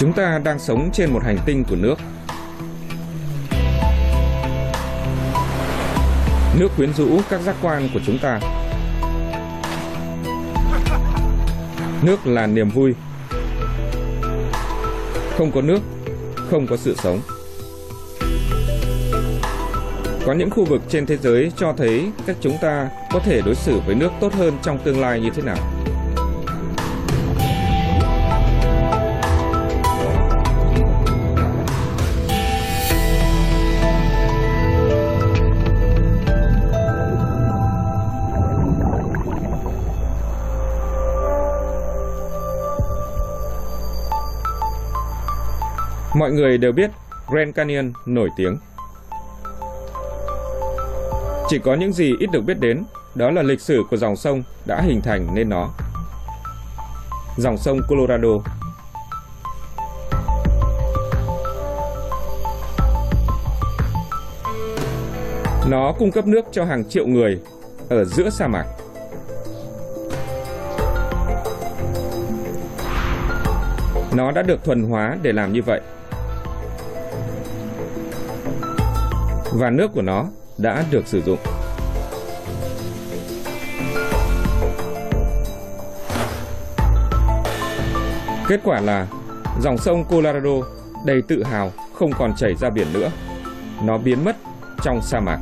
Chúng ta đang sống trên một hành tinh của nước. Nước quyến rũ các giác quan của chúng ta. Nước là niềm vui. Không có nước, không có sự sống. Có những khu vực trên thế giới cho thấy cách chúng ta có thể đối xử với nước tốt hơn trong tương lai như thế nào. Mọi người đều biết Grand Canyon nổi tiếng. Chỉ có những gì ít được biết đến, đó là lịch sử của dòng sông đã hình thành nên nó. Dòng sông Colorado Nó cung cấp nước cho hàng triệu người ở giữa sa mạc. Nó đã được thuần hóa để làm như vậy. Và nước của nó đã được sử dụng. Kết quả là dòng sông Colorado đầy tự hào không còn chảy ra biển nữa. Nó biến mất trong sa mạc.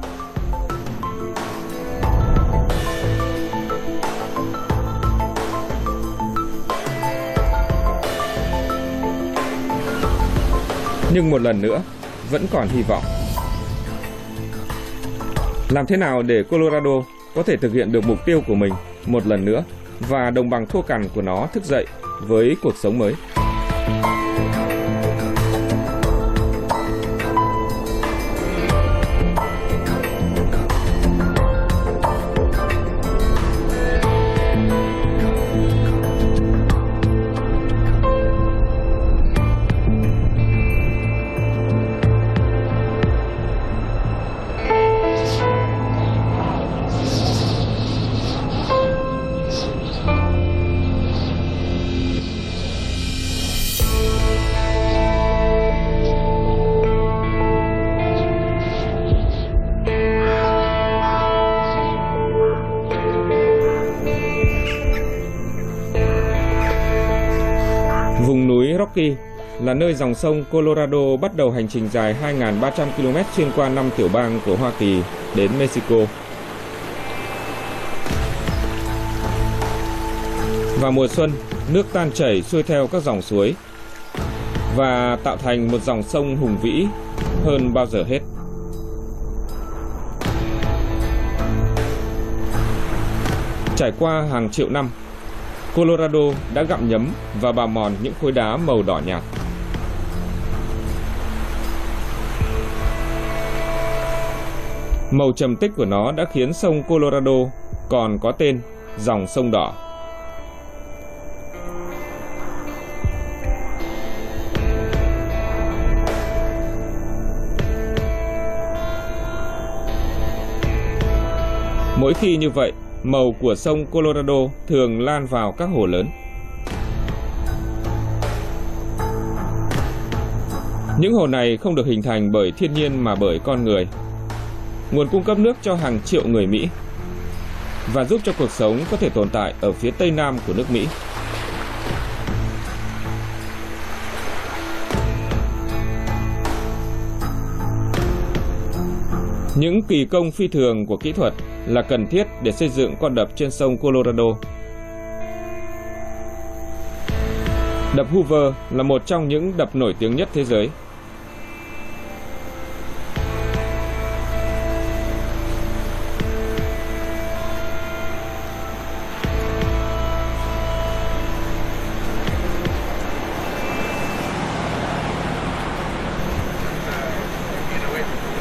Nhưng một lần nữa, vẫn còn hy vọng. Làm thế nào để Colorado có thể thực hiện được mục tiêu của mình một lần nữa và đồng bằng thua cằn của nó thức dậy với cuộc sống mới? Là nơi dòng sông Colorado bắt đầu hành trình dài 2.300 km xuyên qua năm tiểu bang của Hoa Kỳ đến Mexico. Vào mùa xuân, nước tan chảy xuôi theo các dòng suối và tạo thành một dòng sông hùng vĩ hơn bao giờ hết. Trải qua hàng triệu năm, Colorado đã gặm nhấm và bào mòn những khối đá màu đỏ nhạt. Màu trầm tích của nó đã khiến sông Colorado còn có tên dòng sông đỏ. Mỗi khi như vậy, màu của sông Colorado thường lan vào các hồ lớn. Những hồ này không được hình thành bởi thiên nhiên mà bởi con người. Nguồn cung cấp nước cho hàng triệu người Mỹ và giúp cho cuộc sống có thể tồn tại ở phía tây nam của nước Mỹ. Những kỳ công phi thường của kỹ thuật là cần thiết để xây dựng con đập trên sông Colorado. Đập Hoover là một trong những đập nổi tiếng nhất thế giới.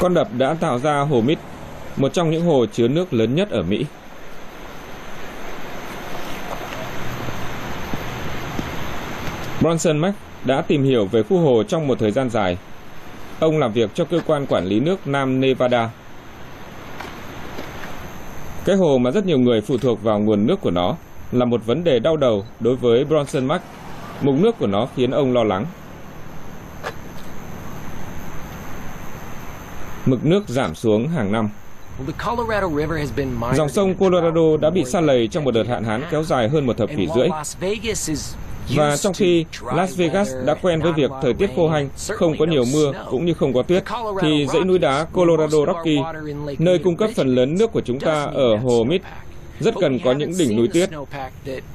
Con đập đã tạo ra hồ Mít, một trong những hồ chứa nước lớn nhất ở Mỹ. Bronson Mac đã tìm hiểu về khu hồ trong một thời gian dài. Ông làm việc cho cơ quan quản lý nước Nam Nevada. Cái hồ mà rất nhiều người phụ thuộc vào nguồn nước của nó là một vấn đề đau đầu đối với Bronson Mac. Mục nước của nó khiến ông lo lắng. Mực nước giảm xuống hàng năm. Dòng sông Colorado đã bị sa lầy trong một đợt hạn hán kéo dài hơn một thập kỷ rưỡi. Và trong khi Las Vegas đã quen với việc thời tiết khô hanh, không có nhiều mưa cũng như không có tuyết, thì dãy núi đá Colorado Rocky, nơi cung cấp phần lớn nước của chúng ta ở hồ Mid, rất cần có những đỉnh núi tuyết.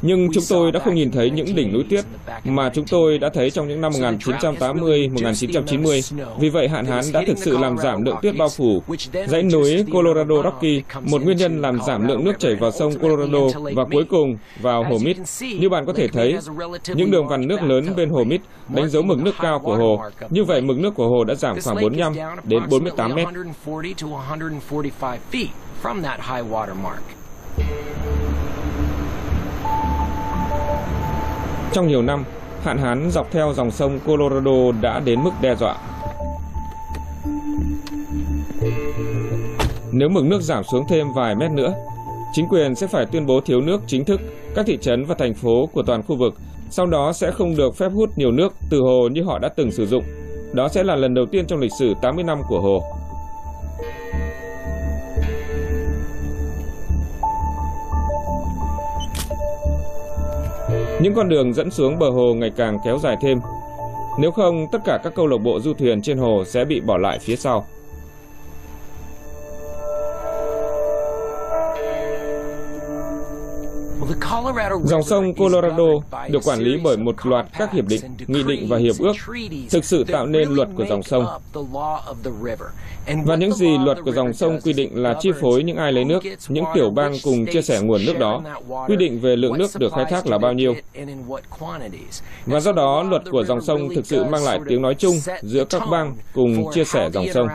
Nhưng chúng tôi đã không nhìn thấy những đỉnh núi tuyết mà chúng tôi đã thấy trong những năm 1980-1990. Vì vậy, hạn hán đã thực sự làm giảm lượng tuyết bao phủ. Dãy núi Colorado Rocky, một nguyên nhân làm giảm lượng nước chảy vào sông Colorado và cuối cùng vào hồ Mít. Như bạn có thể thấy, những đường vằn nước lớn bên hồ Mít đánh dấu mực nước cao của hồ. Như vậy, mực nước của hồ đã giảm khoảng 45 đến 48 mét. Trong nhiều năm, hạn hán dọc theo dòng sông Colorado đã đến mức đe dọa. Nếu mực nước giảm xuống thêm vài mét nữa, chính quyền sẽ phải tuyên bố thiếu nước chính thức các thị trấn và thành phố của toàn khu vực, sau đó sẽ không được phép hút nhiều nước từ hồ như họ đã từng sử dụng. Đó sẽ là lần đầu tiên trong lịch sử 80 năm của hồ. Những con đường dẫn xuống bờ hồ ngày càng kéo dài thêm. Nếu không, tất cả các câu lạc bộ du thuyền trên hồ sẽ bị bỏ lại phía sau. Dòng sông Colorado được quản lý bởi một loạt các hiệp định, nghị định và hiệp ước, thực sự tạo nên luật của dòng sông. Và những gì luật của dòng sông quy định là chi phối những ai lấy nước, những tiểu bang cùng chia sẻ nguồn nước đó, quy định về lượng nước được khai thác là bao nhiêu. Và do đó, luật của dòng sông thực sự mang lại tiếng nói chung giữa các bang cùng chia sẻ dòng sông.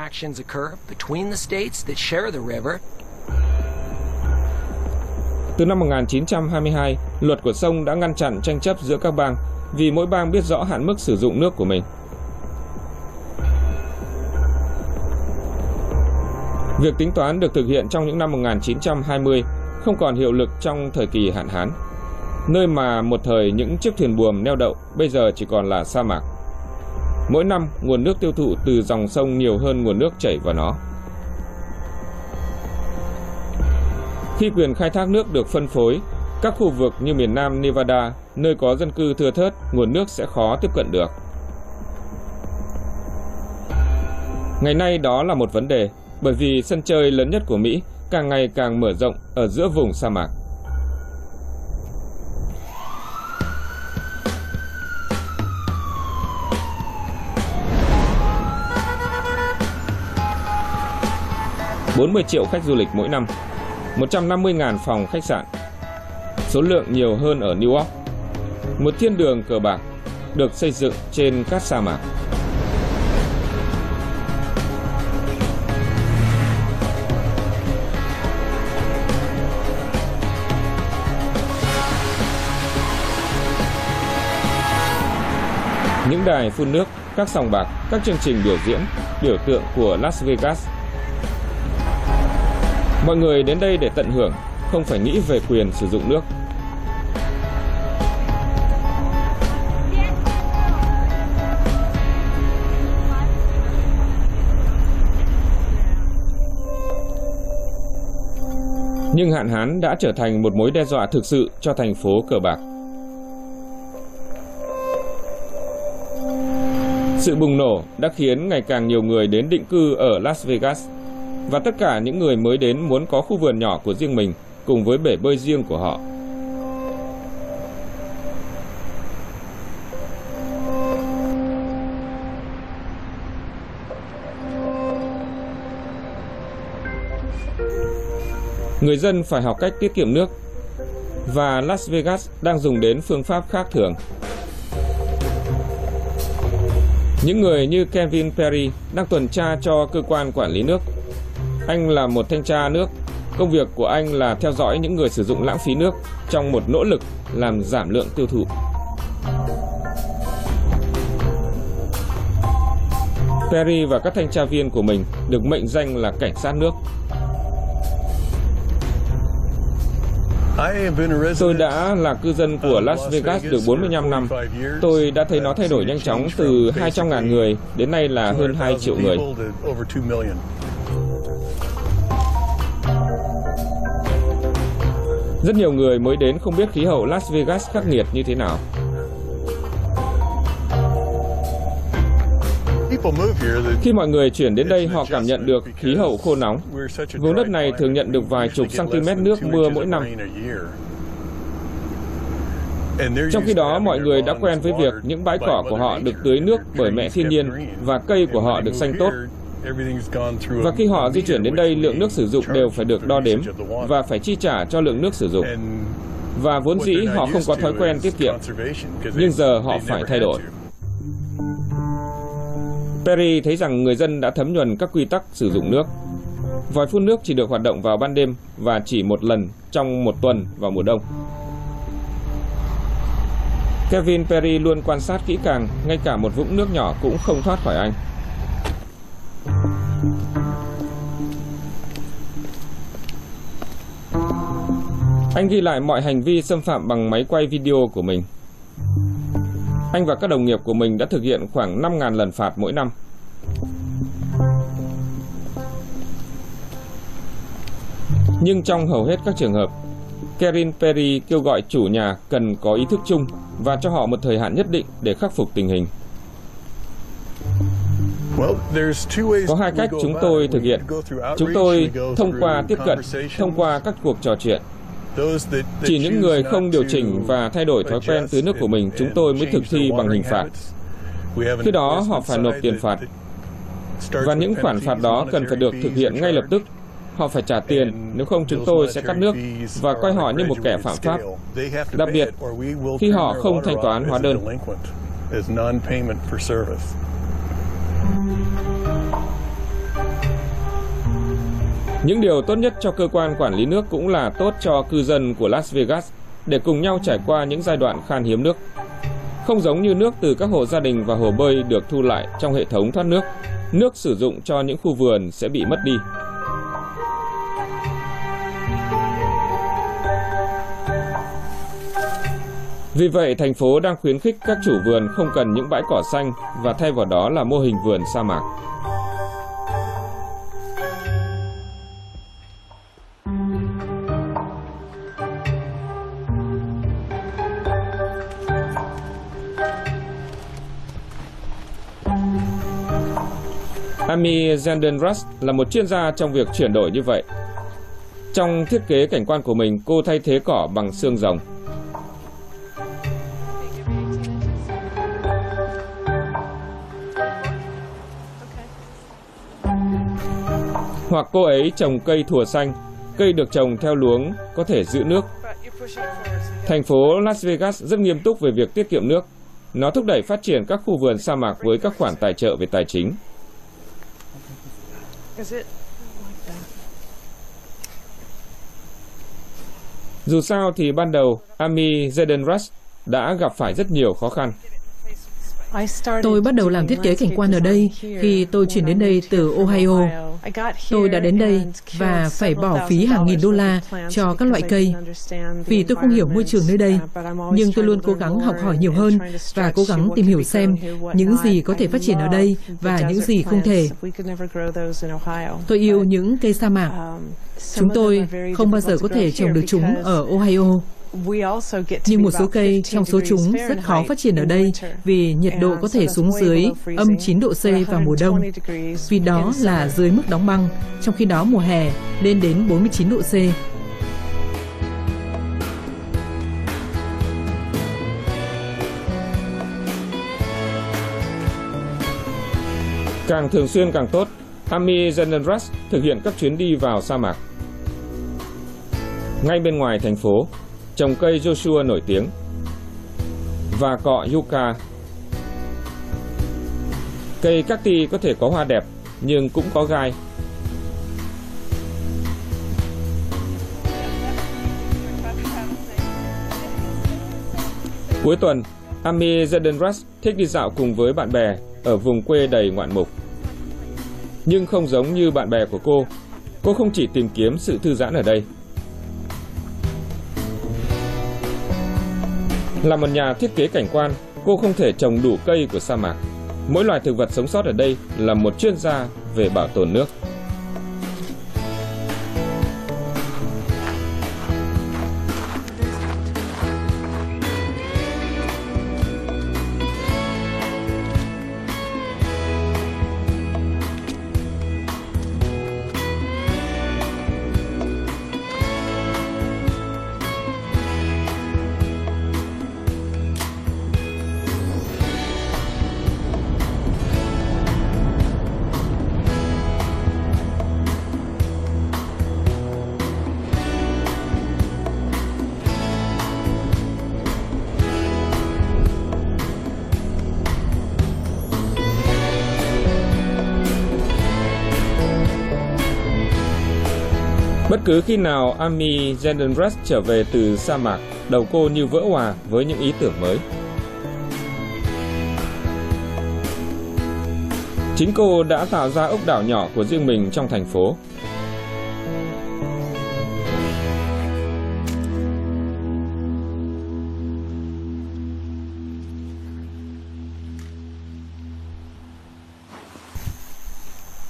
Từ năm 1922, luật của sông đã ngăn chặn tranh chấp giữa các bang vì mỗi bang biết rõ hạn mức sử dụng nước của mình. Việc tính toán được thực hiện trong những năm 1920 không còn hiệu lực trong thời kỳ hạn hán. Nơi mà một thời những chiếc thuyền buồm neo đậu bây giờ chỉ còn là sa mạc. Mỗi năm, nguồn nước tiêu thụ từ dòng sông nhiều hơn nguồn nước chảy vào nó. Khi quyền khai thác nước được phân phối, các khu vực như miền Nam Nevada, nơi có dân cư thưa thớt, nguồn nước sẽ khó tiếp cận được. Ngày nay đó là một vấn đề, bởi vì sân chơi lớn nhất của Mỹ càng ngày càng mở rộng ở giữa vùng sa mạc. bốn mươi triệu khách du lịch mỗi năm 150.000 phòng khách sạn. Số lượng nhiều hơn ở New York. Một thiên đường cờ bạc được xây dựng trên các sa mạc. Những đài phun nước, các sòng bạc, các chương trình biểu diễn, biểu tượng của Las Vegas Mọi người đến đây để tận hưởng, không phải nghĩ về quyền sử dụng nước. Nhưng hạn hán đã trở thành một mối đe dọa thực sự cho thành phố cờ bạc. Sự bùng nổ đã khiến ngày càng nhiều người đến định cư ở Las Vegas và tất cả những người mới đến muốn có khu vườn nhỏ của riêng mình, cùng với bể bơi riêng của họ. Người dân phải học cách tiết kiệm nước, và Las Vegas đang dùng đến phương pháp khác thường. Những người như Kevin Perry đang tuần tra cho cơ quan quản lý nước anh là một thanh tra nước. Công việc của anh là theo dõi những người sử dụng lãng phí nước trong một nỗ lực làm giảm lượng tiêu thụ. Perry và các thanh tra viên của mình được mệnh danh là cảnh sát nước. Tôi đã là cư dân của Las Vegas được 45 năm. Tôi đã thấy nó thay đổi nhanh chóng từ 200.000 người đến nay là hơn 2 triệu người. Rất nhiều người mới đến không biết khí hậu Las Vegas khắc nghiệt như thế nào. Khi mọi người chuyển đến đây, họ cảm nhận được khí hậu khô nóng. Vùng đất này thường nhận được vài chục cm nước mưa mỗi năm. Trong khi đó, mọi người đã quen với việc những bãi cỏ của họ được tưới nước bởi mẹ thiên nhiên và cây của họ được xanh tốt. Và khi họ di chuyển đến đây, lượng nước sử dụng đều phải được đo đếm và phải chi trả cho lượng nước sử dụng. Và vốn dĩ họ không có thói quen tiết kiệm, nhưng giờ họ phải thay đổi. Perry thấy rằng người dân đã thấm nhuần các quy tắc sử dụng nước. Vòi phun nước chỉ được hoạt động vào ban đêm và chỉ một lần trong một tuần vào mùa đông. Kevin Perry luôn quan sát kỹ càng, ngay cả một vũng nước nhỏ cũng không thoát khỏi anh. Anh ghi lại mọi hành vi xâm phạm bằng máy quay video của mình. Anh và các đồng nghiệp của mình đã thực hiện khoảng 5.000 lần phạt mỗi năm. Nhưng trong hầu hết các trường hợp, Kerin Perry kêu gọi chủ nhà cần có ý thức chung và cho họ một thời hạn nhất định để khắc phục tình hình. Có hai cách chúng tôi thực hiện. Chúng tôi thông qua tiếp cận, thông qua các cuộc trò chuyện. Chỉ những người không điều chỉnh và thay đổi thói quen tưới nước của mình chúng tôi mới thực thi bằng hình phạt. Khi đó họ phải nộp tiền phạt. Và những khoản phạt đó cần phải được thực hiện ngay lập tức Họ phải trả tiền, nếu không chúng tôi sẽ cắt nước và coi họ như một kẻ phạm pháp. Đặc biệt, khi họ không thanh toán hóa đơn. Những điều tốt nhất cho cơ quan quản lý nước cũng là tốt cho cư dân của Las Vegas để cùng nhau trải qua những giai đoạn khan hiếm nước. Không giống như nước từ các hộ gia đình và hồ bơi được thu lại trong hệ thống thoát nước, nước sử dụng cho những khu vườn sẽ bị mất đi. Vì vậy, thành phố đang khuyến khích các chủ vườn không cần những bãi cỏ xanh và thay vào đó là mô hình vườn sa mạc. Amy Zandenrust là một chuyên gia trong việc chuyển đổi như vậy. Trong thiết kế cảnh quan của mình, cô thay thế cỏ bằng xương rồng. Hoặc cô ấy trồng cây thùa xanh, cây được trồng theo luống có thể giữ nước. Thành phố Las Vegas rất nghiêm túc về việc tiết kiệm nước. Nó thúc đẩy phát triển các khu vườn sa mạc với các khoản tài trợ về tài chính. Dù sao thì ban đầu Amy Zedenrush đã gặp phải rất nhiều khó khăn. Tôi bắt đầu làm thiết kế cảnh quan ở đây khi tôi chuyển đến đây từ Ohio. Tôi đã đến đây và phải bỏ phí hàng nghìn đô la cho các loại cây vì tôi không hiểu môi trường nơi đây. Nhưng tôi luôn cố gắng học hỏi nhiều hơn và cố gắng tìm hiểu xem những gì có thể phát triển ở đây và những gì không thể. Tôi yêu những cây sa mạc. Chúng tôi không bao giờ có thể trồng được chúng ở Ohio. Nhưng một số cây trong số chúng rất khó phát triển ở đây vì nhiệt độ có thể xuống dưới âm 9 độ C vào mùa đông, vì đó là dưới mức đóng băng, trong khi đó mùa hè lên đến 49 độ C. Càng thường xuyên càng tốt, Amy Zendenras thực hiện các chuyến đi vào sa mạc. Ngay bên ngoài thành phố, trồng cây Joshua nổi tiếng và cọ yucca. Cây cacti có thể có hoa đẹp nhưng cũng có gai. Cuối tuần, Ami Zedenras thích đi dạo cùng với bạn bè ở vùng quê đầy ngoạn mục. Nhưng không giống như bạn bè của cô, cô không chỉ tìm kiếm sự thư giãn ở đây. Là một nhà thiết kế cảnh quan, cô không thể trồng đủ cây của sa mạc. Mỗi loài thực vật sống sót ở đây là một chuyên gia về bảo tồn nước. Cứ khi nào Amy Zendenrest trở về từ sa mạc, đầu cô như vỡ hòa với những ý tưởng mới. Chính cô đã tạo ra ốc đảo nhỏ của riêng mình trong thành phố.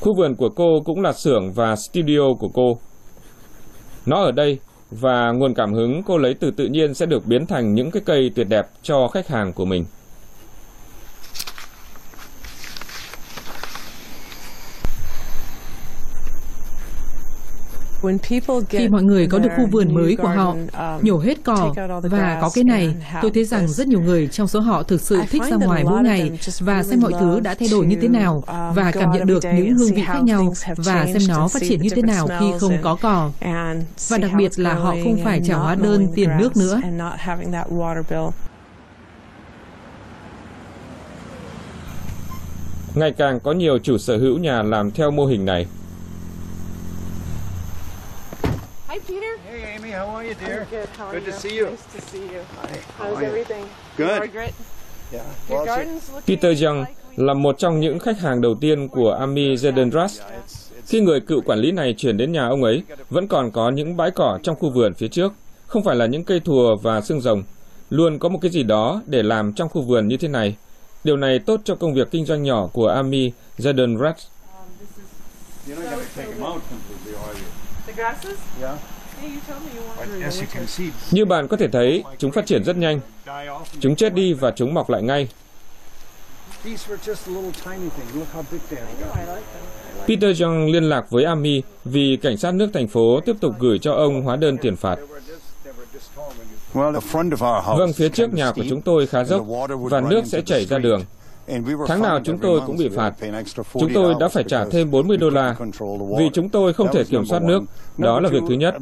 Khu vườn của cô cũng là xưởng và studio của cô. Nó ở đây, và nguồn cảm hứng cô lấy từ tự nhiên sẽ được biến thành những cái cây tuyệt đẹp cho khách hàng của mình. Khi mọi người có được khu vườn mới của họ, um, nhổ hết cỏ và có cái này, tôi thấy rằng rất nhiều người trong số họ thực sự thích ra ngoài mỗi ngày và xem mọi thứ đã thay đổi như thế nào um, và cảm nhận được những hương vị khác nhau và xem nó phát triển như thế nào khi không có cỏ. Và đặc biệt là họ không phải trả hóa đơn tiền nước nữa. Ngày càng có nhiều chủ sở hữu nhà làm theo mô hình này. Hi, Peter. Hey, Amy. How are you, dear? I'm good. How are good you? to see you. Nice to see you. Hi. How How's you? everything? Good. Margaret, Yeah. your Well, it's- garden's looking Peter Young là một trong những khách hàng đầu tiên của Amy it's Khi người cựu quản lý này chuyển đến nhà ông ấy, vẫn còn có những bãi cỏ trong khu vườn phía trước, không phải là những cây thùa và xương rồng. Luôn có một cái gì đó để làm trong khu vườn như thế này. Điều này tốt cho công việc kinh doanh nhỏ của Amy Zedenras. you're Như bạn có thể thấy, chúng phát triển rất nhanh. Chúng chết đi và chúng mọc lại ngay. These were just little tiny things. Look how big they No, are. I like them. I like Peter Young liên lạc với Amy vì cảnh sát nước thành phố tiếp tục gửi cho ông hóa đơn tiền phạt. Vâng, phía trước nhà của chúng tôi khá dốc và nước sẽ chảy ra đường. Tháng nào chúng tôi cũng bị phạt. Chúng tôi đã $40 phải trả thêm 40 đô la vì chúng tôi không thể kiểm soát nước. Đó là việc thứ nhất.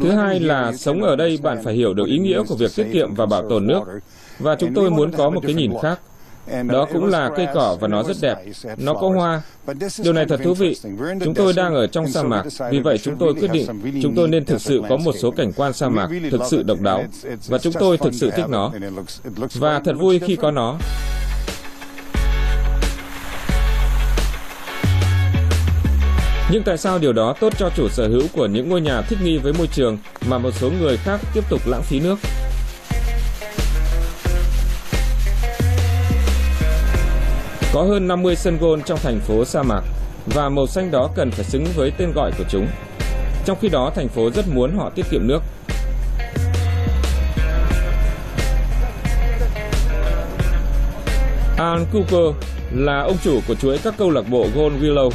Thứ hai là sống ở đây bạn phải hiểu được ý nghĩa của việc tiết kiệm và bảo tồn nước. Và chúng tôi muốn có một cái nhìn khác. Đó cũng là cây cỏ và nó rất đẹp. Nó có hoa. Điều này thật thú vị. Chúng tôi đang ở trong sa mạc. Vì vậy chúng tôi quyết định chúng tôi nên thực sự có một số cảnh quan sa mạc thực sự độc đáo. Và chúng tôi thực sự thích nó. Và thật vui khi có nó. Nhưng tại sao điều đó tốt cho chủ sở hữu của những ngôi nhà thích nghi với môi trường mà một số người khác tiếp tục lãng phí nước? Có hơn 50 sân gôn trong thành phố sa mạc và màu xanh đó cần phải xứng với tên gọi của chúng. Trong khi đó, thành phố rất muốn họ tiết kiệm nước. Al Cooper là ông chủ của chuỗi các câu lạc bộ Gold Willow.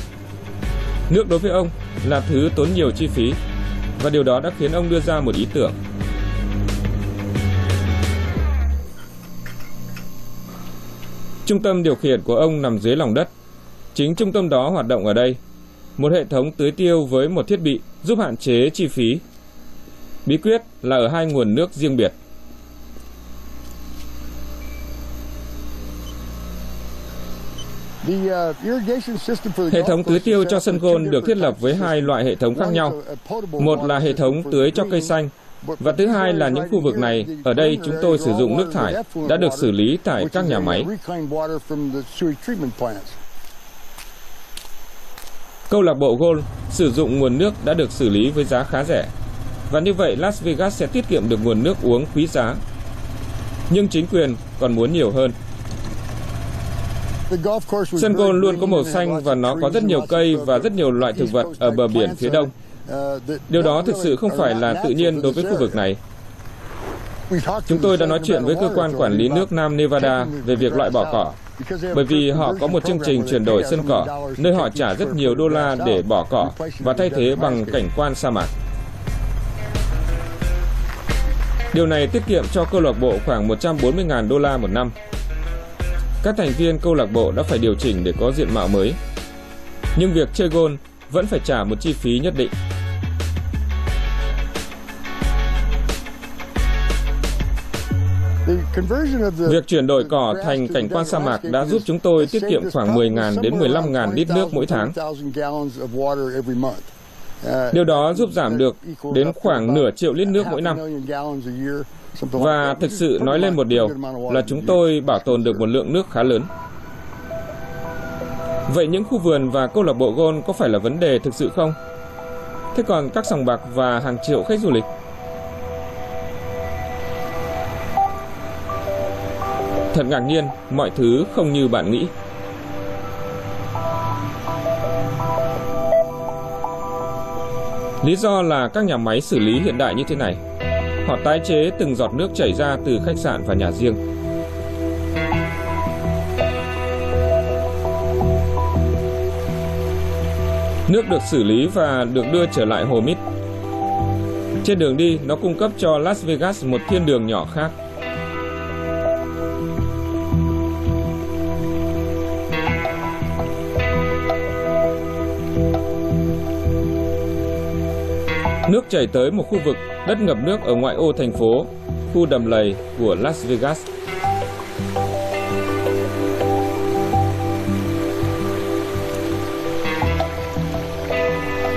Nước đối với ông là thứ tốn nhiều chi phí, và điều đó đã khiến ông đưa ra một ý tưởng. Trung tâm điều khiển của ông nằm dưới lòng đất. Chính trung tâm đó hoạt động ở đây. Một hệ thống tưới tiêu với một thiết bị giúp hạn chế chi phí. Bí quyết là ở hai nguồn nước riêng biệt. Hệ thống tưới tiêu cho sân gôn được thiết lập với hai loại hệ thống khác nhau. Một là hệ thống tưới cho cây xanh và thứ hai là những khu vực này, ở đây chúng tôi sử dụng nước thải đã được xử lý tại các nhà máy. Câu lạc bộ Gold sử dụng nguồn nước đã được xử lý với giá khá rẻ. Và như vậy Las Vegas sẽ tiết kiệm được nguồn nước uống quý giá. Nhưng chính quyền còn muốn nhiều hơn. Sân gôn luôn có màu xanh và nó có rất nhiều cây và rất nhiều loại thực vật ở bờ biển phía đông. Điều đó thực sự không phải là tự nhiên đối với khu vực này. Chúng tôi đã nói chuyện với cơ quan quản lý nước Nam Nevada về việc loại bỏ cỏ, bởi vì họ có một chương trình chuyển đổi sân cỏ, nơi họ trả rất nhiều đô la để bỏ cỏ và thay thế bằng cảnh quan sa mạc. Điều này tiết kiệm cho câu lạc bộ khoảng 140.000 đô la một năm. Các thành viên câu lạc bộ đã phải điều chỉnh để có diện mạo mới. Nhưng việc chơi gôn vẫn phải trả một chi phí nhất định. Việc chuyển đổi cỏ thành cảnh quan sa mạc đã giúp chúng tôi tiết kiệm khoảng 10.000 đến 15.000 lít nước mỗi tháng. Điều đó giúp giảm được đến khoảng nửa triệu lít nước mỗi năm. Và thực sự nói lên một điều là chúng tôi bảo tồn được một lượng nước khá lớn. Vậy những khu vườn và câu lạc bộ golf có phải là vấn đề thực sự không? Thế còn các sòng bạc và hàng triệu khách du lịch? Thật ngạc nhiên, mọi thứ không như bạn nghĩ. Lý do là các nhà máy xử lý hiện đại như thế này. Họ tái chế từng giọt nước chảy ra từ khách sạn và nhà riêng. Nước được xử lý và được đưa trở lại hồ Mít. Trên đường đi, nó cung cấp cho Las Vegas một thiên đường nhỏ khác. Nước chảy tới một khu vực đất ngập nước ở ngoại ô thành phố, khu đầm lầy của Las Vegas.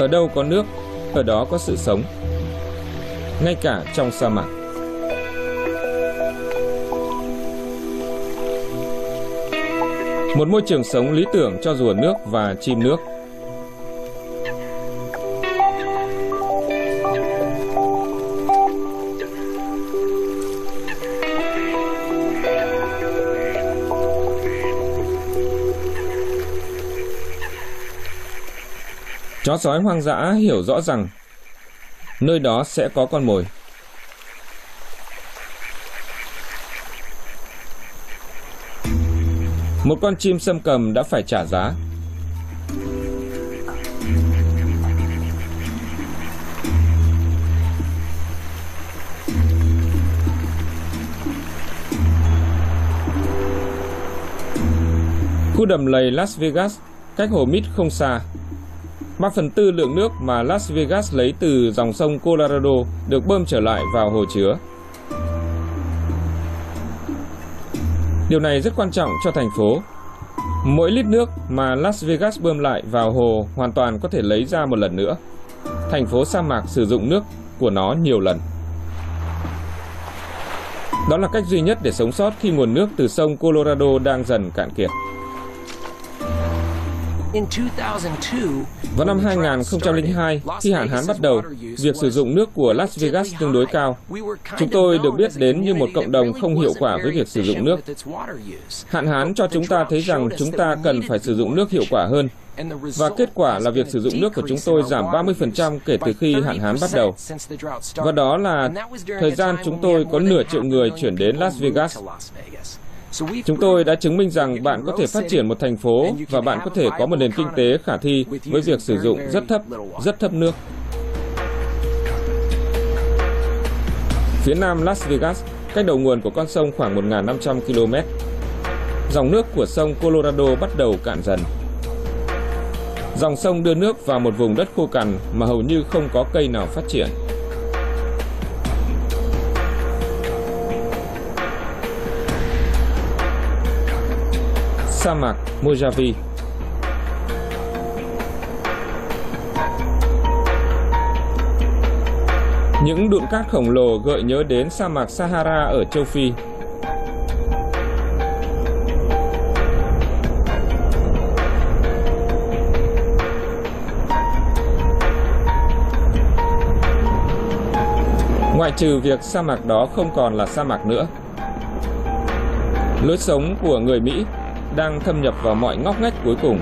Ở đâu có nước, ở đó có sự sống. Ngay cả trong sa mạc. Một môi trường sống lý tưởng cho rùa nước và chim nước. Chó sói hoang dã hiểu rõ rằng nơi đó sẽ có con mồi. Một con chim sâm cầm đã phải trả giá. Khu đầm lầy Las Vegas, cách hồ Mít không xa 3 phần tư lượng nước mà Las Vegas lấy từ dòng sông Colorado được bơm trở lại vào hồ chứa. Điều này rất quan trọng cho thành phố. Mỗi lít nước mà Las Vegas bơm lại vào hồ hoàn toàn có thể lấy ra một lần nữa. Thành phố sa mạc sử dụng nước của nó nhiều lần. Đó là cách duy nhất để sống sót khi nguồn nước từ sông Colorado đang dần cạn kiệt. Vào năm 2002, khi hạn hán bắt đầu, việc sử dụng nước của Las Vegas tương đối cao. Chúng tôi được biết đến như một cộng đồng không hiệu quả với việc sử dụng nước. Hạn hán cho chúng ta thấy rằng chúng ta cần phải sử dụng nước hiệu quả hơn. Và kết quả là việc sử dụng nước của chúng tôi giảm 30% kể từ khi hạn hán bắt đầu. Và đó là thời gian chúng tôi có nửa triệu người chuyển đến Las Vegas. Chúng tôi đã chứng minh rằng bạn có thể phát triển một thành phố và bạn có thể có một nền kinh tế khả thi với việc sử dụng rất thấp, rất thấp nước. Phía nam Las Vegas, cách đầu nguồn của con sông khoảng 1.500 km. Dòng nước của sông Colorado bắt đầu cạn dần. Dòng sông đưa nước vào một vùng đất khô cằn mà hầu như không có cây nào phát triển. Sa mạc Mojave. Những đụn cát khổng lồ gợi nhớ đến sa mạc Sahara ở châu Phi. Ngoại trừ việc sa mạc đó không còn là sa mạc nữa. Lối sống của người Mỹ đang thâm nhập vào mọi ngóc ngách cuối cùng.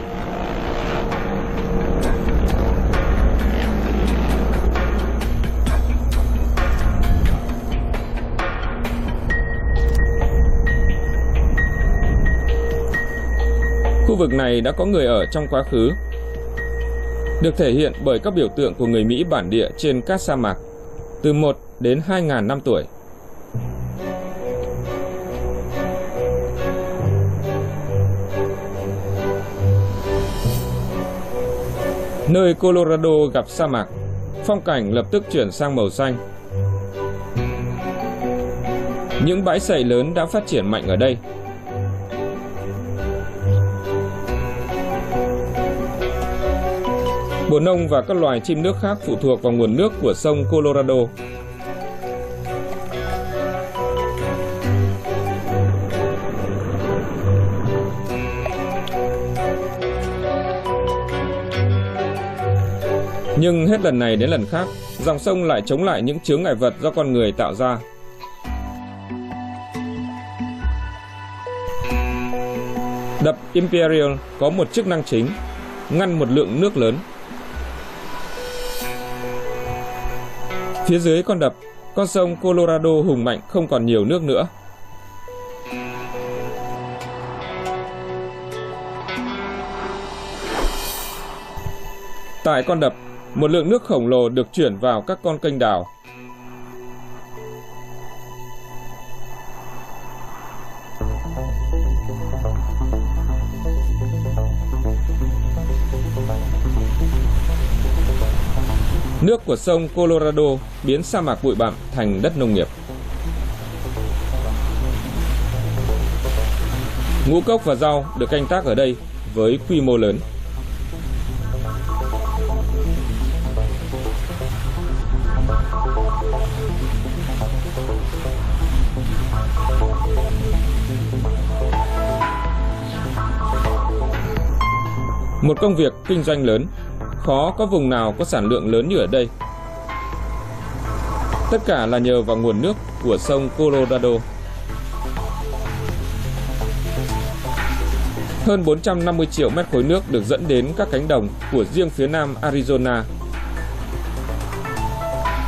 Khu vực này đã có người ở trong quá khứ, được thể hiện bởi các biểu tượng của người Mỹ bản địa trên các sa mạc, từ 1 đến 2.000 năm tuổi. Nơi Colorado gặp sa mạc, phong cảnh lập tức chuyển sang màu xanh. Những bãi sậy lớn đã phát triển mạnh ở đây. Bồ nông và các loài chim nước khác phụ thuộc vào nguồn nước của sông Colorado. Nhưng hết lần này đến lần khác, dòng sông lại chống lại những chướng ngại vật do con người tạo ra. Đập Imperial có một chức năng chính, ngăn một lượng nước lớn. Phía dưới con đập, con sông Colorado hùng mạnh không còn nhiều nước nữa. Tại con đập, một lượng nước khổng lồ được chuyển vào các con kênh đào. Nước của sông Colorado biến sa mạc bụi bặm thành đất nông nghiệp. Ngũ cốc và rau được canh tác ở đây với quy mô lớn. Một công việc kinh doanh lớn, khó có vùng nào có sản lượng lớn như ở đây. Tất cả là nhờ vào nguồn nước của sông Colorado. Hơn 450 triệu mét khối nước được dẫn đến các cánh đồng của riêng phía nam Arizona.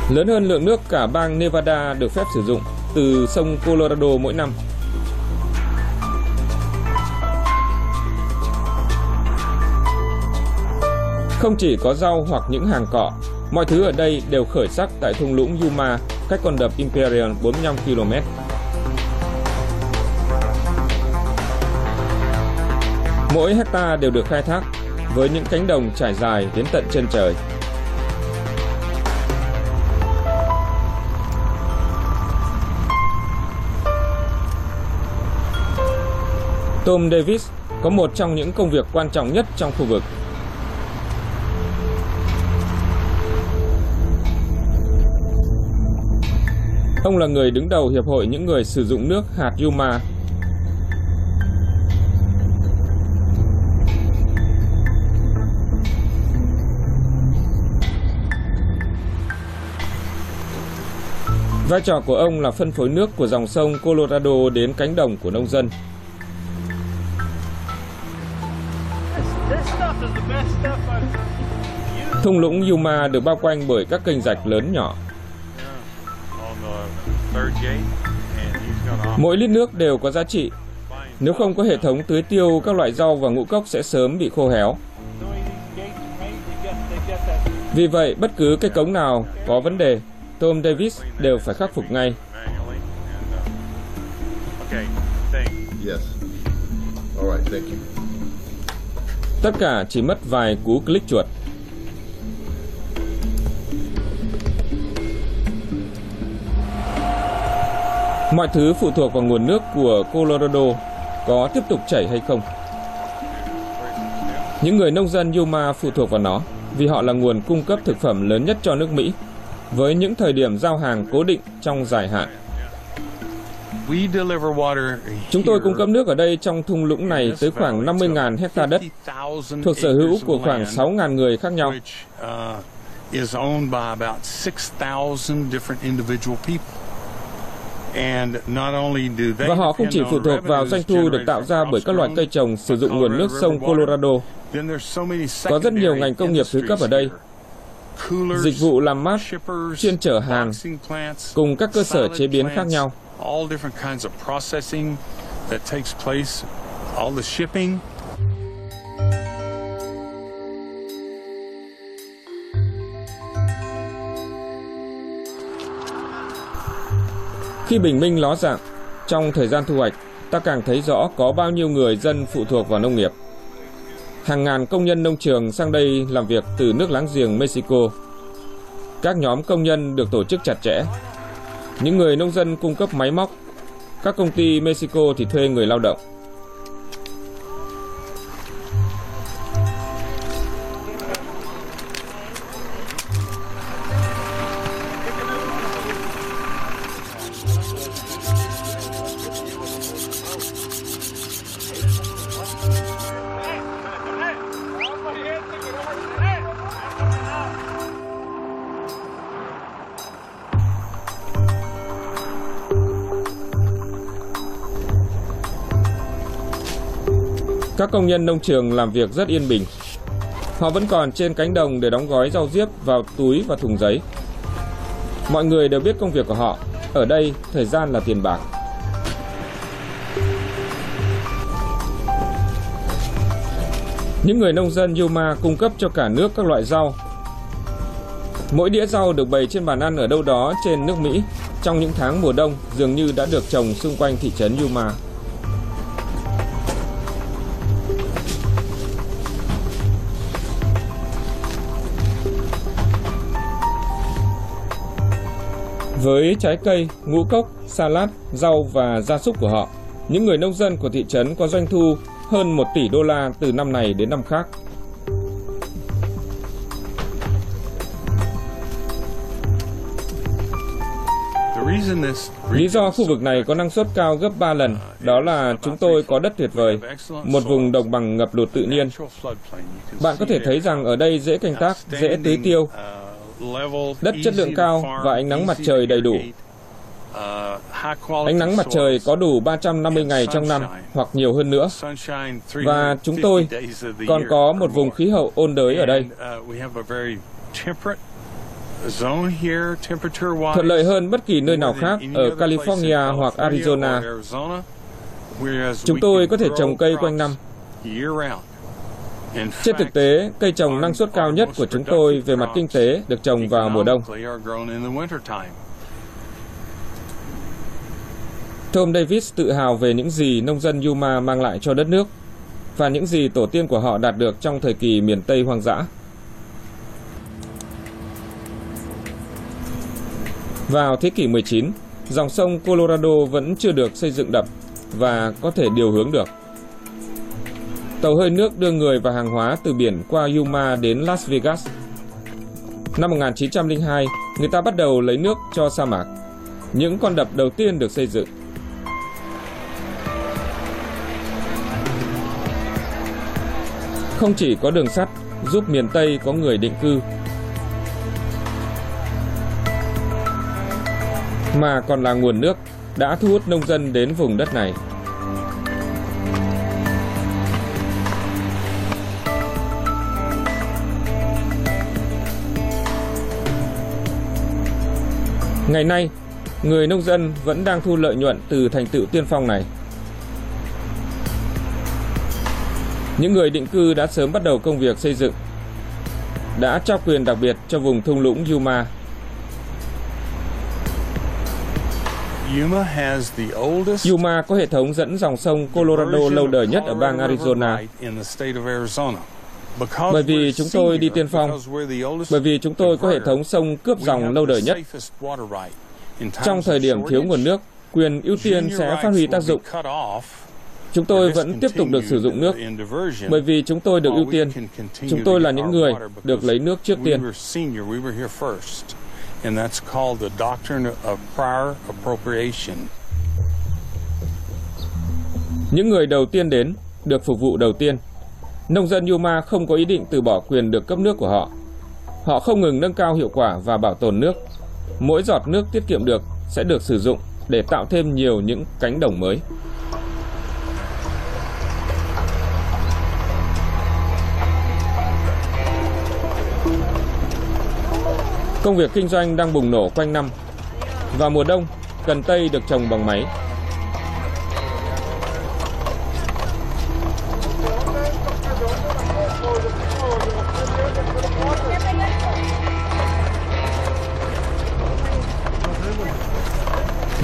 Lớn hơn lượng nước cả bang Nevada được phép sử dụng từ sông Colorado mỗi năm. Không chỉ có rau hoặc những hàng cọ, mọi thứ ở đây đều khởi sắc tại thung lũng Yuma, cách con đập Imperial 45 km. Mỗi hecta đều được khai thác với những cánh đồng trải dài đến tận chân trời. Tom Davis có một trong những công việc quan trọng nhất trong khu vực Ông là người đứng đầu Hiệp hội những người sử dụng nước hạt Yuma. Vai trò của ông là phân phối nước của dòng sông Colorado đến cánh đồng của nông dân. Thung lũng Yuma được bao quanh bởi các kênh rạch lớn nhỏ. Mỗi lít nước đều có giá trị. Nếu không có hệ thống tưới tiêu, các loại rau và ngũ cốc sẽ sớm bị khô héo. Vì vậy, bất cứ cái cống nào có vấn đề, Tom Davis đều phải khắc phục ngay. Tất cả chỉ mất vài cú click chuột. Mọi thứ phụ thuộc vào nguồn nước của Colorado có tiếp tục chảy hay không. Những người nông dân Yuma phụ thuộc vào nó vì họ là nguồn cung cấp thực phẩm lớn nhất cho nước Mỹ với những thời điểm giao hàng cố định trong dài hạn. Chúng tôi cung cấp nước ở đây trong thung lũng này tới khoảng 50.000 hecta đất thuộc sở hữu của khoảng 6.000 người khác nhau. Và họ không chỉ phụ thuộc vào doanh thu được tạo ra bởi các loại cây trồng sử dụng nguồn nước sông Colorado. Có rất nhiều ngành công nghiệp thứ cấp ở đây. Dịch vụ làm mát, chuyên chở hàng, cùng các cơ sở chế biến khác nhau. Khi bình minh ló dạng, trong thời gian thu hoạch, ta càng thấy rõ có bao nhiêu người dân phụ thuộc vào nông nghiệp. Hàng ngàn công nhân nông trường sang đây làm việc từ nước láng giềng Mexico. Các nhóm công nhân được tổ chức chặt chẽ. Những người nông dân cung cấp máy móc, các công ty Mexico thì thuê người lao động. Công nhân nông trường làm việc rất yên bình. Họ vẫn còn trên cánh đồng để đóng gói rau diếp vào túi và thùng giấy. Mọi người đều biết công việc của họ. Ở đây, thời gian là tiền bạc. Những người nông dân Yuma cung cấp cho cả nước các loại rau. Mỗi đĩa rau được bày trên bàn ăn ở đâu đó trên nước Mỹ trong những tháng mùa đông dường như đã được trồng xung quanh thị trấn Yuma. Với trái cây, ngũ cốc, salad, rau và gia súc của họ, những người nông dân của thị trấn có doanh thu hơn 1 tỷ đô la từ năm này đến năm khác. Lý do khu vực này có năng suất cao gấp 3 lần đó là chúng tôi có đất tuyệt vời, một vùng đồng bằng ngập lụt tự nhiên. Bạn có thể thấy rằng ở đây dễ canh tác, dễ tưới tiêu, đất chất lượng cao và ánh nắng mặt trời đầy đủ. Ánh nắng mặt trời có đủ 350 ngày trong năm hoặc nhiều hơn nữa. Và chúng tôi còn có một vùng khí hậu ôn đới ở đây. Thuận lợi hơn bất kỳ nơi nào khác ở California hoặc Arizona. Chúng tôi có thể trồng cây quanh năm. Trên thực tế, cây trồng năng suất cao nhất của chúng tôi về mặt kinh tế được trồng vào mùa đông. Tom Davis tự hào về những gì nông dân Yuma mang lại cho đất nước và những gì tổ tiên của họ đạt được trong thời kỳ miền Tây hoang dã. Vào thế kỷ 19, dòng sông Colorado vẫn chưa được xây dựng đập và có thể điều hướng được. Tàu hơi nước đưa người và hàng hóa từ biển qua Yuma đến Las Vegas. Năm 1902, người ta bắt đầu lấy nước cho sa mạc. Những con đập đầu tiên được xây dựng. Không chỉ có đường sắt giúp miền Tây có người định cư, mà còn là nguồn nước đã thu hút nông dân đến vùng đất này. Ngày nay, người nông dân vẫn đang thu lợi nhuận từ thành tựu tiên phong này. Những người định cư đã sớm bắt đầu công việc xây dựng, đã trao quyền đặc biệt cho vùng thung lũng Yuma. Yuma có hệ thống dẫn dòng sông Colorado lâu đời nhất ở bang Arizona. Bởi vì chúng tôi đi tiên phong, bởi vì chúng tôi có hệ thống sông cướp dòng lâu đời nhất. Trong thời điểm thiếu nguồn nước, quyền ưu tiên sẽ phát huy tác dụng. Chúng tôi vẫn tiếp tục được sử dụng nước, bởi vì chúng tôi được ưu tiên. Chúng tôi là những người được lấy nước trước tiên. And that's called the doctrine of prior appropriation. Những người đầu tiên đến được phục vụ đầu tiên. Nông dân Yuma không có ý định từ bỏ quyền được cấp nước của họ. Họ không ngừng nâng cao hiệu quả và bảo tồn nước. Mỗi giọt nước tiết kiệm được sẽ được sử dụng để tạo thêm nhiều những cánh đồng mới. Công việc kinh doanh đang bùng nổ quanh năm. Vào mùa đông, cần tây được trồng bằng máy.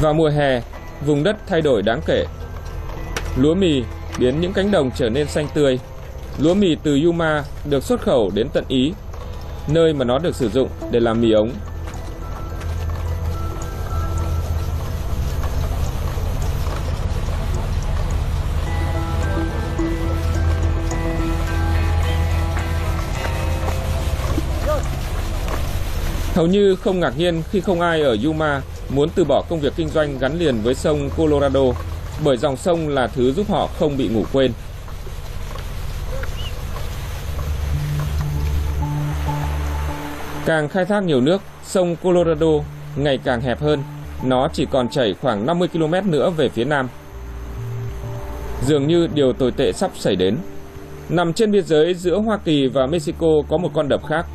Vào mùa hè, vùng đất thay đổi đáng kể. Lúa mì biến những cánh đồng trở nên xanh tươi. Lúa mì từ Yuma được xuất khẩu đến tận Ý nơi mà nó được sử dụng để làm mì ống. Hầu như không ngạc nhiên khi không ai ở Yuma muốn từ bỏ công việc kinh doanh gắn liền với sông Colorado bởi dòng sông là thứ giúp họ không bị ngủ quên. Càng khai thác nhiều nước, sông Colorado ngày càng hẹp hơn. Nó chỉ còn chảy khoảng 50 km nữa về phía nam. Dường như điều tồi tệ sắp xảy đến. Nằm trên biên giới giữa Hoa Kỳ và Mexico có một con đập khác.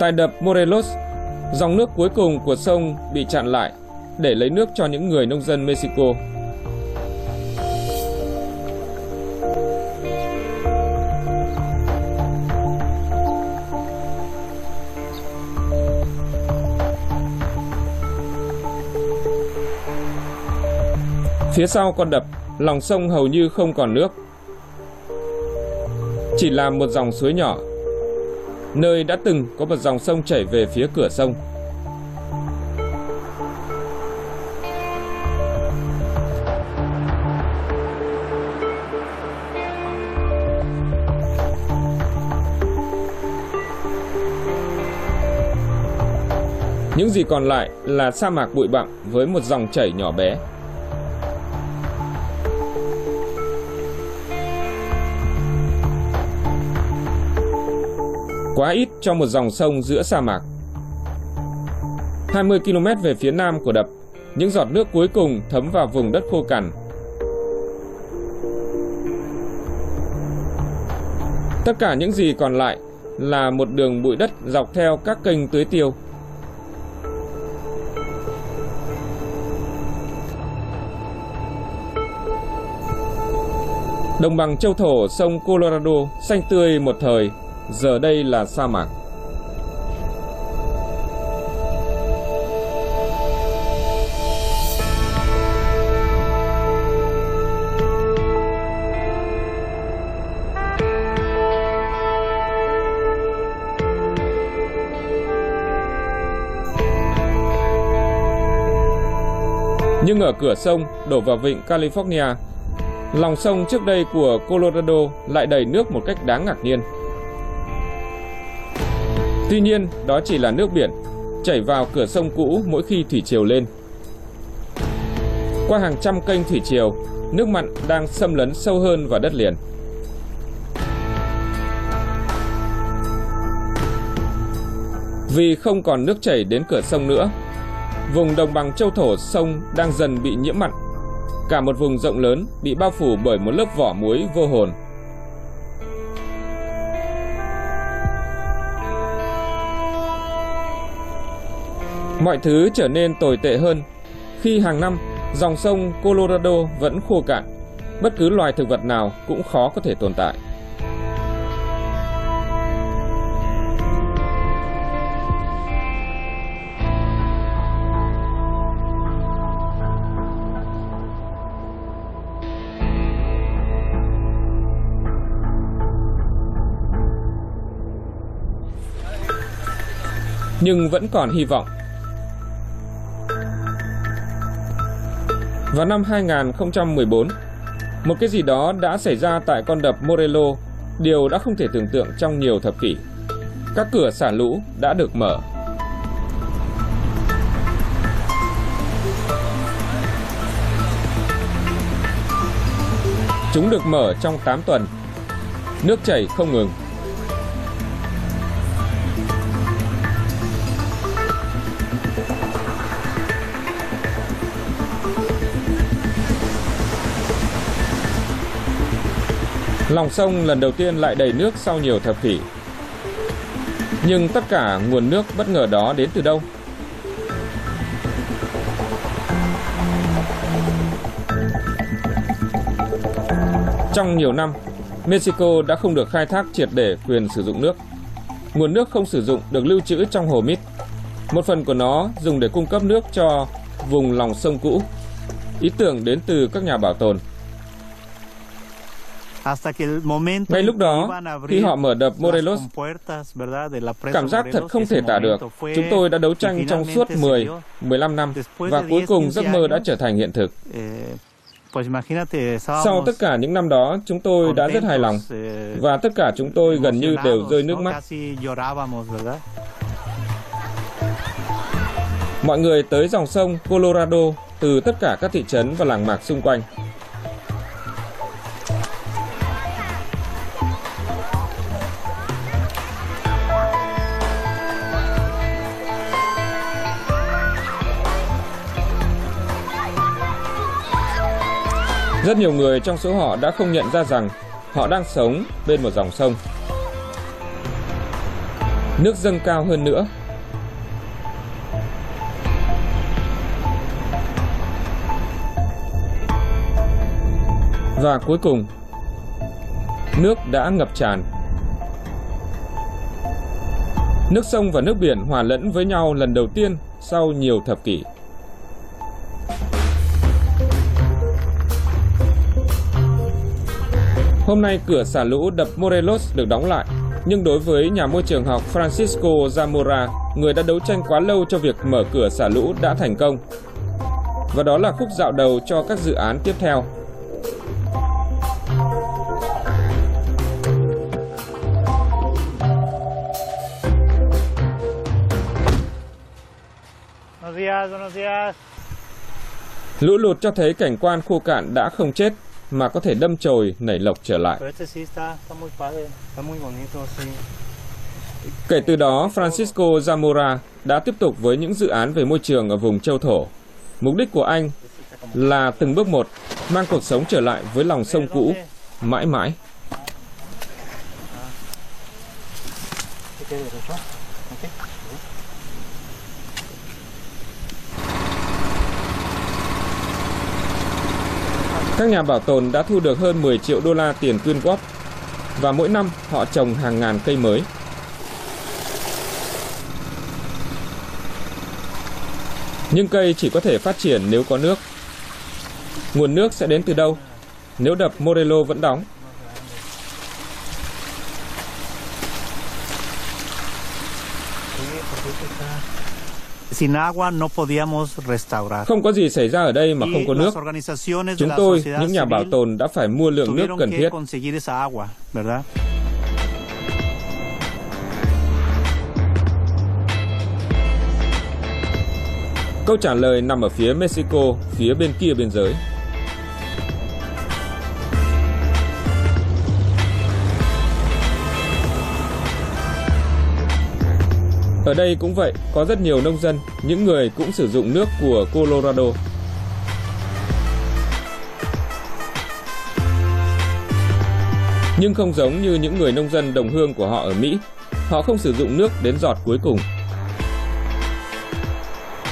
Tại đập Morelos, dòng nước cuối cùng của sông bị chặn lại để lấy nước cho những người nông dân Mexico. Phía sau con đập, lòng sông hầu như không còn nước. Chỉ là một dòng suối nhỏ, nơi đã từng có một dòng sông chảy về phía cửa sông. Những gì còn lại là sa mạc bụi bặm với một dòng chảy nhỏ bé. Quá ít cho một dòng sông giữa sa mạc. 20 km về phía nam của đập, những giọt nước cuối cùng thấm vào vùng đất khô cằn. Tất cả những gì còn lại là một đường bụi đất dọc theo các kênh tưới tiêu. Đồng bằng châu thổ sông Colorado xanh tươi một thời, giờ đây là sa mạc. Nhưng ở cửa sông đổ vào vịnh California, lòng sông trước đây của Colorado lại đầy nước một cách đáng ngạc nhiên. Tuy nhiên, đó chỉ là nước biển chảy vào cửa sông cũ mỗi khi thủy triều lên. Qua hàng trăm kênh thủy triều, nước mặn đang xâm lấn sâu hơn vào đất liền. Vì không còn nước chảy đến cửa sông nữa, vùng đồng bằng châu thổ sông đang dần bị nhiễm mặn. Cả một vùng rộng lớn bị bao phủ bởi một lớp vỏ muối vô hồn. Mọi thứ trở nên tồi tệ hơn khi hàng năm, dòng sông Colorado vẫn khô cạn. Bất cứ loài thực vật nào cũng khó có thể tồn tại. Nhưng vẫn còn hy vọng Vào năm 2014, một cái gì đó đã xảy ra tại con đập Morello, điều đã không thể tưởng tượng trong nhiều thập kỷ. Các cửa xả lũ đã được mở. Chúng được mở trong 8 tuần. Nước chảy không ngừng. Lòng sông lần đầu tiên lại đầy nước sau nhiều thập kỷ. Nhưng tất cả nguồn nước bất ngờ đó đến từ đâu? Trong nhiều năm, Mexico đã không được khai thác triệt để quyền sử dụng nước. Nguồn nước không sử dụng được lưu trữ trong hồ Mít. Một phần của nó dùng để cung cấp nước cho vùng lòng sông cũ. Ý tưởng đến từ các nhà bảo tồn. Ngay lúc đó, khi họ mở đập Morelos, cảm giác thật không thể tả được. Chúng tôi đã đấu tranh trong suốt 10, 15 năm và cuối cùng giấc mơ đã trở thành hiện thực. Eh, Sau tất cả những năm đó, chúng tôi đã rất hài lòng eh, và tất cả chúng tôi gần như đều rơi nước mắt. Mọi người tới dòng sông Colorado từ tất cả các thị trấn và làng mạc xung quanh. Rất nhiều người trong số họ đã không nhận ra rằng họ đang sống bên một dòng sông. Nước dâng cao hơn nữa. Và cuối cùng, nước đã ngập tràn. Nước sông và nước biển hòa lẫn với nhau lần đầu tiên sau nhiều thập kỷ. Hôm nay cửa xả lũ đập Morelos được đóng lại, nhưng đối với nhà môi trường học Francisco Zamora, người đã đấu tranh quá lâu cho việc mở cửa xả lũ đã thành công. Và đó là khúc dạo đầu cho các dự án tiếp theo. Lũ lụt cho thấy cảnh quan khô cạn đã không chết mà có thể đâm chồi nảy lộc trở lại. Kể từ đó, Francisco Zamora đã tiếp tục với những dự án về môi trường ở vùng châu thổ. Mục đích của anh là từng bước một mang cuộc sống trở lại với lòng sông cũ mãi mãi. Các nhà bảo tồn đã thu được hơn 10 triệu đô la tiền quyên góp, và mỗi năm họ trồng hàng ngàn cây mới. Nhưng cây chỉ có thể phát triển nếu có nước. Nguồn nước sẽ đến từ đâu? Nếu đập Morello vẫn đóng. Không có gì xảy ra ở đây mà không có nước. Chúng tôi, những nhà bảo tồn đã phải mua lượng nước cần thiết. Câu trả lời nằm ở phía Mexico, phía bên kia biên giới. Ở đây cũng vậy, có rất nhiều nông dân, những người cũng sử dụng nước của Colorado. Nhưng không giống như những người nông dân đồng hương của họ ở Mỹ, họ không sử dụng nước đến giọt cuối cùng.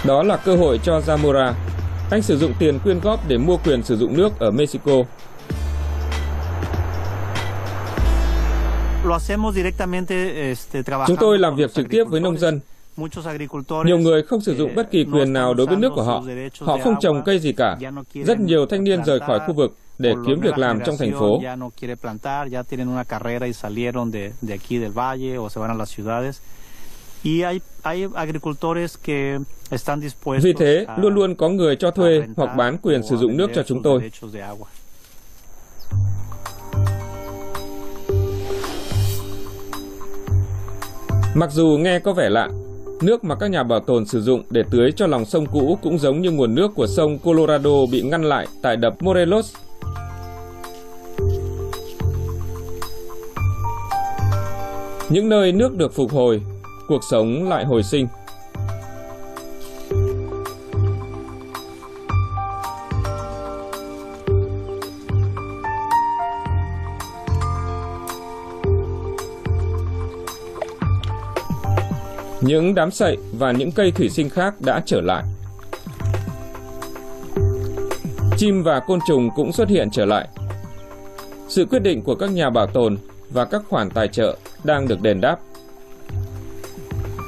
Đó là cơ hội cho Zamora. Anh sử dụng tiền quyên góp để mua quyền sử dụng nước ở Mexico. Chúng tôi làm việc trực tiếp với nông dân. Nhiều người không sử dụng bất kỳ quyền nào đối với nước của họ. Họ không trồng cây gì cả. Rất nhiều thanh niên rời khỏi khu vực để kiếm việc làm trong thành phố. Vì thế, luôn luôn có người cho thuê hoặc bán quyền sử dụng nước cho chúng tôi. Mặc dù nghe có vẻ lạ, nước mà các nhà bảo tồn sử dụng để tưới cho lòng sông cũ cũng giống như nguồn nước của sông Colorado bị ngăn lại tại đập Morelos. Những nơi nước được phục hồi, cuộc sống lại hồi sinh. Những đám sậy và những cây thủy sinh khác đã trở lại. Chim và côn trùng cũng xuất hiện trở lại. Sự quyết định của các nhà bảo tồn và các khoản tài trợ đang được đền đáp.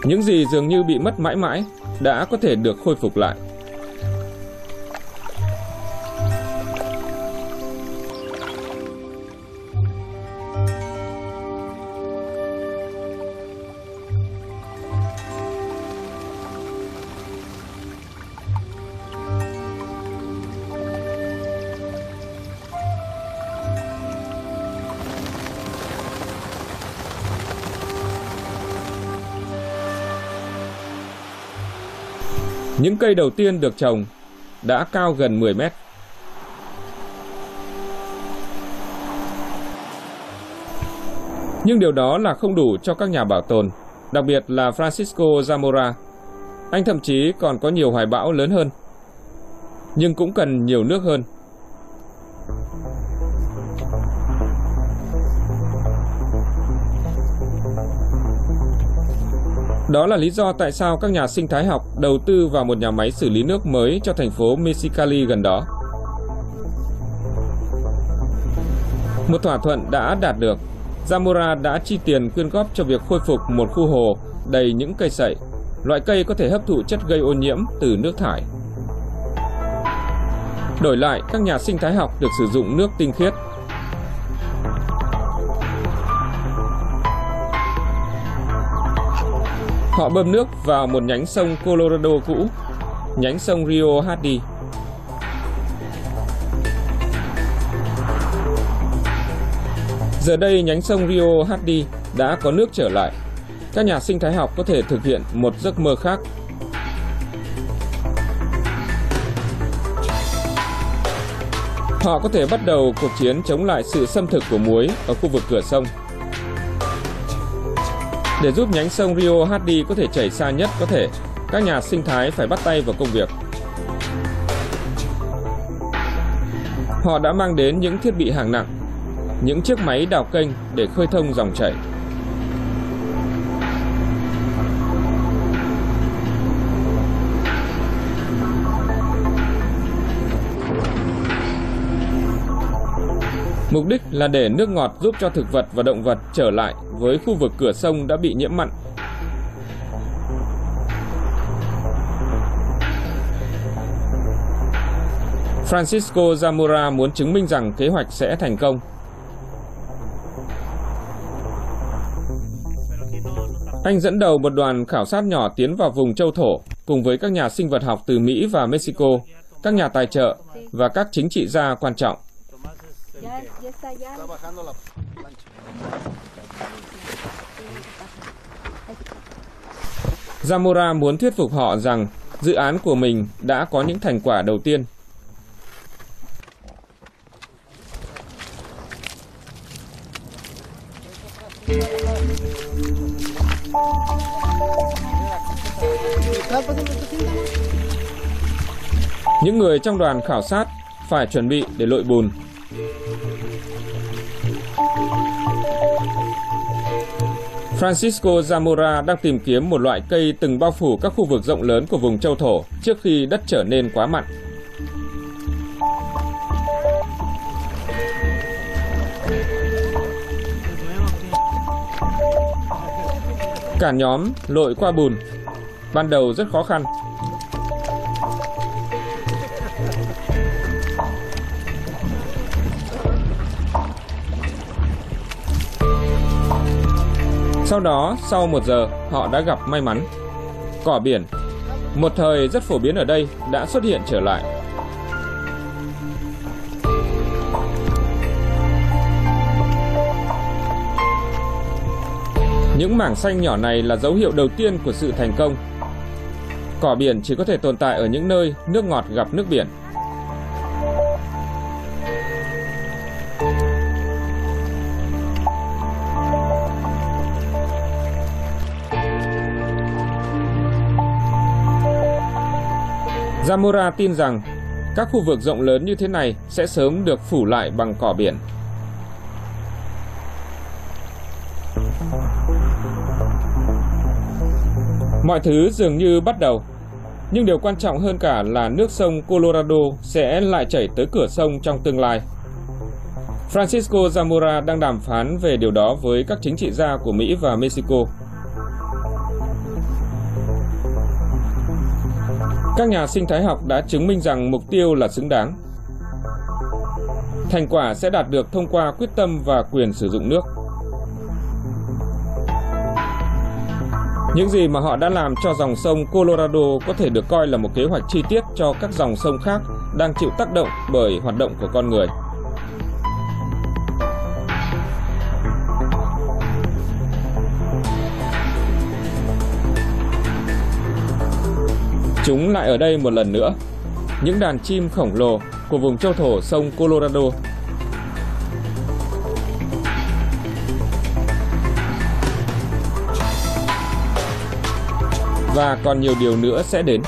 Những gì dường như bị mất mãi mãi đã có thể được khôi phục lại. Những cây đầu tiên được trồng đã cao gần 10 mét. Nhưng điều đó là không đủ cho các nhà bảo tồn, đặc biệt là Francisco Zamora. Anh thậm chí còn có nhiều hoài bão lớn hơn, nhưng cũng cần nhiều nước hơn. Đó là lý do tại sao các nhà sinh thái học đầu tư vào một nhà máy xử lý nước mới cho thành phố Mexicali gần đó. Một thỏa thuận đã đạt được. Zamora đã chi tiền quyên góp cho việc khôi phục một khu hồ đầy những cây sậy, loại cây có thể hấp thụ chất gây ô nhiễm từ nước thải. Đổi lại, các nhà sinh thái học được sử dụng nước tinh khiết. Họ bơm nước vào một nhánh sông Colorado cũ, nhánh sông Rio Hardy. Giờ đây nhánh sông Rio Hardy đã có nước trở lại. Các nhà sinh thái học có thể thực hiện một giấc mơ khác. Họ có thể bắt đầu cuộc chiến chống lại sự xâm thực của muối ở khu vực cửa sông. Để giúp nhánh sông Rio Hardy có thể chảy xa nhất có thể, các nhà sinh thái phải bắt tay vào công việc. Họ đã mang đến những thiết bị hạng nặng, những chiếc máy đào kênh để khơi thông dòng chảy. Mục đích là để nước ngọt giúp cho thực vật và động vật trở lại với khu vực cửa sông đã bị nhiễm mặn. Francisco Zamora muốn chứng minh rằng kế hoạch sẽ thành công. Anh dẫn đầu một đoàn khảo sát nhỏ tiến vào vùng châu thổ cùng với các nhà sinh vật học từ Mỹ và Mexico, các nhà tài trợ và các chính trị gia quan trọng. Zamora muốn thuyết phục họ rằng dự án của mình đã có những thành quả đầu tiên. Những người trong đoàn khảo sát phải chuẩn bị để lội bùn. Francisco Zamora đang tìm kiếm một loại cây từng bao phủ các khu vực rộng lớn của vùng châu thổ trước khi đất trở nên quá mặn. Cả nhóm lội qua bùn. Ban đầu rất khó khăn. Sau đó, sau một giờ, họ đã gặp may mắn. Cỏ biển, một thời rất phổ biến ở đây, đã xuất hiện trở lại. Những mảng xanh nhỏ này là dấu hiệu đầu tiên của sự thành công. Cỏ biển chỉ có thể tồn tại ở những nơi nước ngọt gặp nước biển. Zamora tin rằng các khu vực rộng lớn như thế này sẽ sớm được phủ lại bằng cỏ biển. Mọi thứ dường như bắt đầu, nhưng điều quan trọng hơn cả là nước sông Colorado sẽ lại chảy tới cửa sông trong tương lai. Francisco Zamora đang đàm phán về điều đó với các chính trị gia của Mỹ và Mexico. Các nhà sinh thái học đã chứng minh rằng mục tiêu là xứng đáng. Thành quả sẽ đạt được thông qua quyết tâm và quyền sử dụng nước. Những gì mà họ đã làm cho dòng sông Colorado có thể được coi là một kế hoạch chi tiết cho các dòng sông khác đang chịu tác động bởi hoạt động của con người. Chúng lại ở đây một lần nữa. Những đàn chim khổng lồ của vùng châu thổ sông Colorado. Và còn nhiều điều nữa sẽ đến.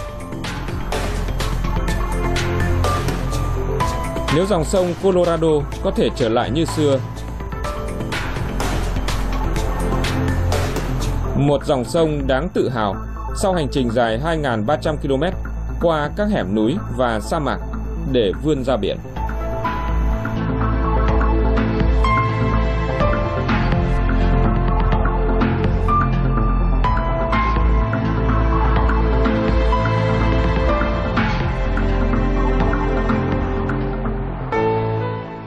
Nếu dòng sông Colorado có thể trở lại như xưa, Một dòng sông đáng tự hào sau hành trình dài 2.300 km qua các hẻm núi và sa mạc để vươn ra biển.